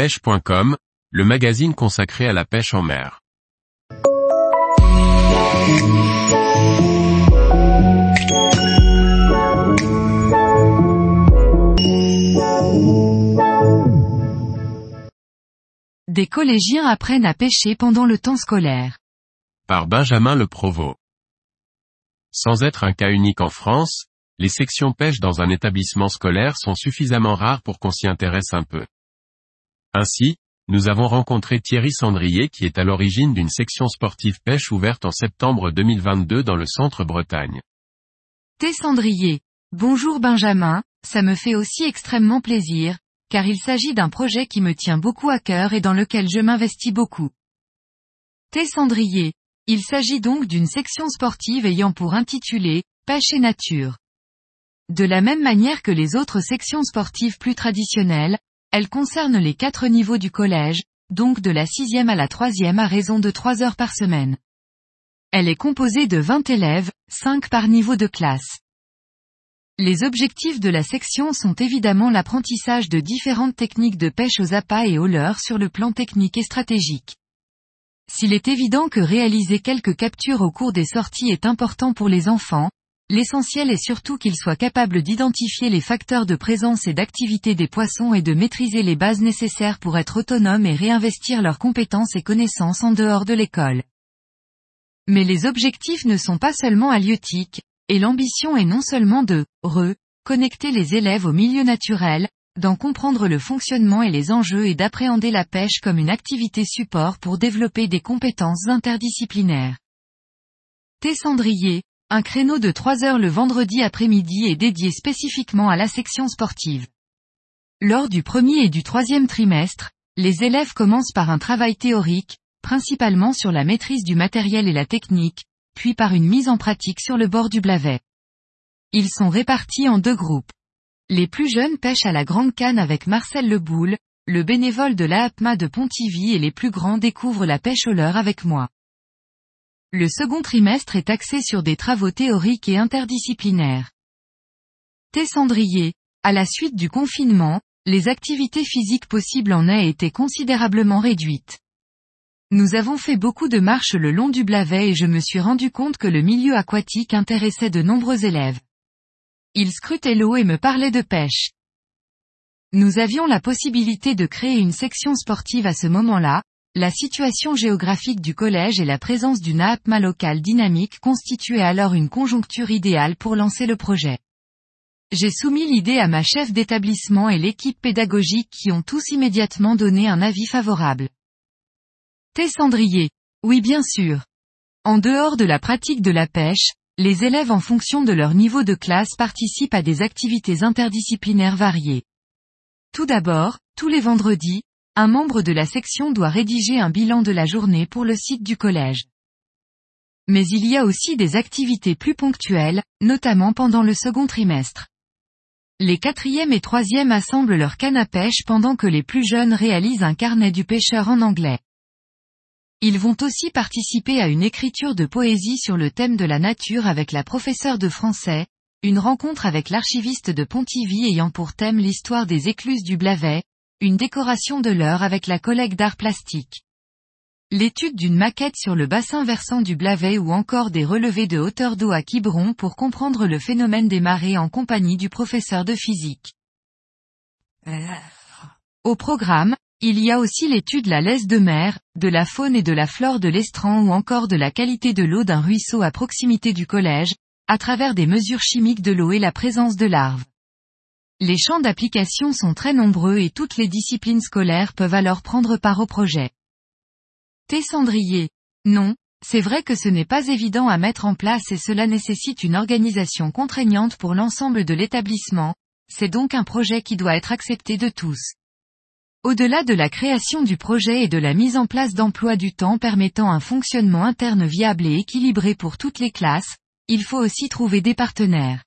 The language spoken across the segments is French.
pêche.com, le magazine consacré à la pêche en mer. Des collégiens apprennent à pêcher pendant le temps scolaire. Par Benjamin Le Provost. Sans être un cas unique en France, les sections pêche dans un établissement scolaire sont suffisamment rares pour qu'on s'y intéresse un peu. Ainsi, nous avons rencontré Thierry Sandrier qui est à l'origine d'une section sportive pêche ouverte en septembre 2022 dans le centre Bretagne. T. Sandrier. Bonjour Benjamin, ça me fait aussi extrêmement plaisir, car il s'agit d'un projet qui me tient beaucoup à cœur et dans lequel je m'investis beaucoup. T. Sandrier. Il s'agit donc d'une section sportive ayant pour intitulé, Pêche et nature. De la même manière que les autres sections sportives plus traditionnelles, elle concerne les quatre niveaux du collège, donc de la sixième à la troisième à raison de trois heures par semaine. Elle est composée de 20 élèves, 5 par niveau de classe. Les objectifs de la section sont évidemment l'apprentissage de différentes techniques de pêche aux appâts et aux leurres sur le plan technique et stratégique. S'il est évident que réaliser quelques captures au cours des sorties est important pour les enfants, L'essentiel est surtout qu'ils soient capables d'identifier les facteurs de présence et d'activité des poissons et de maîtriser les bases nécessaires pour être autonomes et réinvestir leurs compétences et connaissances en dehors de l'école. Mais les objectifs ne sont pas seulement halieutiques, et l'ambition est non seulement de re connecter les élèves au milieu naturel, d'en comprendre le fonctionnement et les enjeux et d'appréhender la pêche comme une activité support pour développer des compétences interdisciplinaires. Tessandrier, un créneau de 3 heures le vendredi après-midi est dédié spécifiquement à la section sportive. Lors du premier et du troisième trimestre, les élèves commencent par un travail théorique, principalement sur la maîtrise du matériel et la technique, puis par une mise en pratique sur le bord du Blavet. Ils sont répartis en deux groupes. Les plus jeunes pêchent à la grande canne avec Marcel Leboul, le bénévole de l'AAPMA de Pontivy et les plus grands découvrent la pêche au leurre avec moi. Le second trimestre est axé sur des travaux théoriques et interdisciplinaires. Tessandrier. À la suite du confinement, les activités physiques possibles en aient été considérablement réduites. Nous avons fait beaucoup de marches le long du Blavet et je me suis rendu compte que le milieu aquatique intéressait de nombreux élèves. Ils scrutaient l'eau et me parlaient de pêche. Nous avions la possibilité de créer une section sportive à ce moment-là, la situation géographique du collège et la présence d'une APMA locale dynamique constituaient alors une conjoncture idéale pour lancer le projet. J'ai soumis l'idée à ma chef d'établissement et l'équipe pédagogique qui ont tous immédiatement donné un avis favorable. Tessandrier. Oui bien sûr. En dehors de la pratique de la pêche, les élèves en fonction de leur niveau de classe participent à des activités interdisciplinaires variées. Tout d'abord, tous les vendredis, un membre de la section doit rédiger un bilan de la journée pour le site du collège. Mais il y a aussi des activités plus ponctuelles, notamment pendant le second trimestre. Les quatrièmes et troisièmes assemblent leur canne à pêche pendant que les plus jeunes réalisent un carnet du pêcheur en anglais. Ils vont aussi participer à une écriture de poésie sur le thème de la nature avec la professeure de français, une rencontre avec l'archiviste de Pontivy ayant pour thème l'histoire des écluses du Blavet, une décoration de l'heure avec la collègue d'art plastique. L'étude d'une maquette sur le bassin versant du Blavet ou encore des relevés de hauteur d'eau à Quiberon pour comprendre le phénomène des marées en compagnie du professeur de physique. Au programme, il y a aussi l'étude la laisse de mer, de la faune et de la flore de l'estran ou encore de la qualité de l'eau d'un ruisseau à proximité du collège, à travers des mesures chimiques de l'eau et la présence de larves. Les champs d'application sont très nombreux et toutes les disciplines scolaires peuvent alors prendre part au projet. Tessandrier. Non, c'est vrai que ce n'est pas évident à mettre en place et cela nécessite une organisation contraignante pour l'ensemble de l'établissement, c'est donc un projet qui doit être accepté de tous. Au-delà de la création du projet et de la mise en place d'emplois du temps permettant un fonctionnement interne viable et équilibré pour toutes les classes, il faut aussi trouver des partenaires.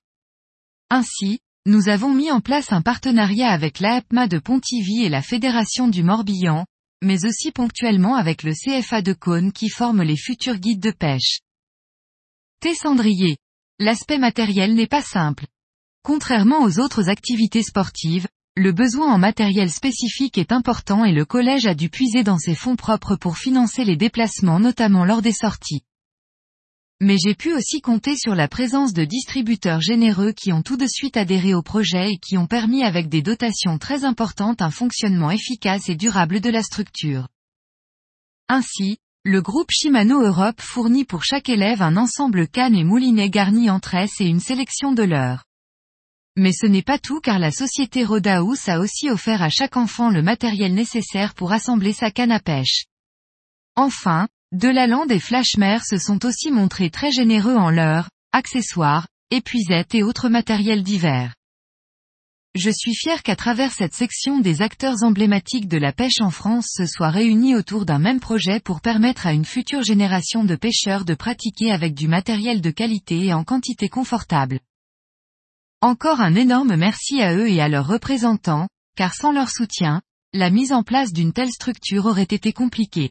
Ainsi, nous avons mis en place un partenariat avec l'AEPMA de Pontivy et la Fédération du Morbihan, mais aussi ponctuellement avec le CFA de Cône qui forme les futurs guides de pêche. Tessandrier. L'aspect matériel n'est pas simple. Contrairement aux autres activités sportives, le besoin en matériel spécifique est important et le collège a dû puiser dans ses fonds propres pour financer les déplacements notamment lors des sorties. Mais j'ai pu aussi compter sur la présence de distributeurs généreux qui ont tout de suite adhéré au projet et qui ont permis avec des dotations très importantes un fonctionnement efficace et durable de la structure. Ainsi, le groupe Shimano Europe fournit pour chaque élève un ensemble canne et moulinet garni en tresse et une sélection de leurs. Mais ce n'est pas tout car la société Rodaus a aussi offert à chaque enfant le matériel nécessaire pour assembler sa canne à pêche. Enfin, Delaland et Flashmer se sont aussi montrés très généreux en leurs, accessoires, épuisettes et autres matériels divers. Je suis fier qu'à travers cette section des acteurs emblématiques de la pêche en France se soient réunis autour d'un même projet pour permettre à une future génération de pêcheurs de pratiquer avec du matériel de qualité et en quantité confortable. Encore un énorme merci à eux et à leurs représentants, car sans leur soutien, la mise en place d'une telle structure aurait été compliquée.